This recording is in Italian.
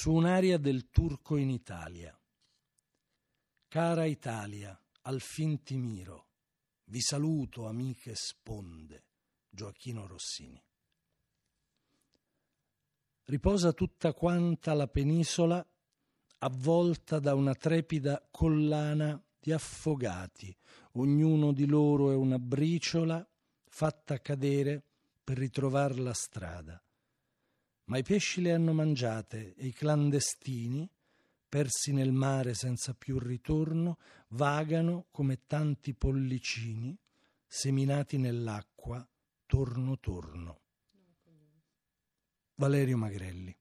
su un'aria del turco in Italia. Cara Italia, al fin ti miro, vi saluto amiche sponde, Gioacchino Rossini. Riposa tutta quanta la penisola avvolta da una trepida collana di affogati, ognuno di loro è una briciola fatta cadere per ritrovar la strada. Ma i pesci le hanno mangiate e i clandestini, persi nel mare senza più ritorno, vagano come tanti pollicini seminati nell'acqua torno torno. Valerio Magrelli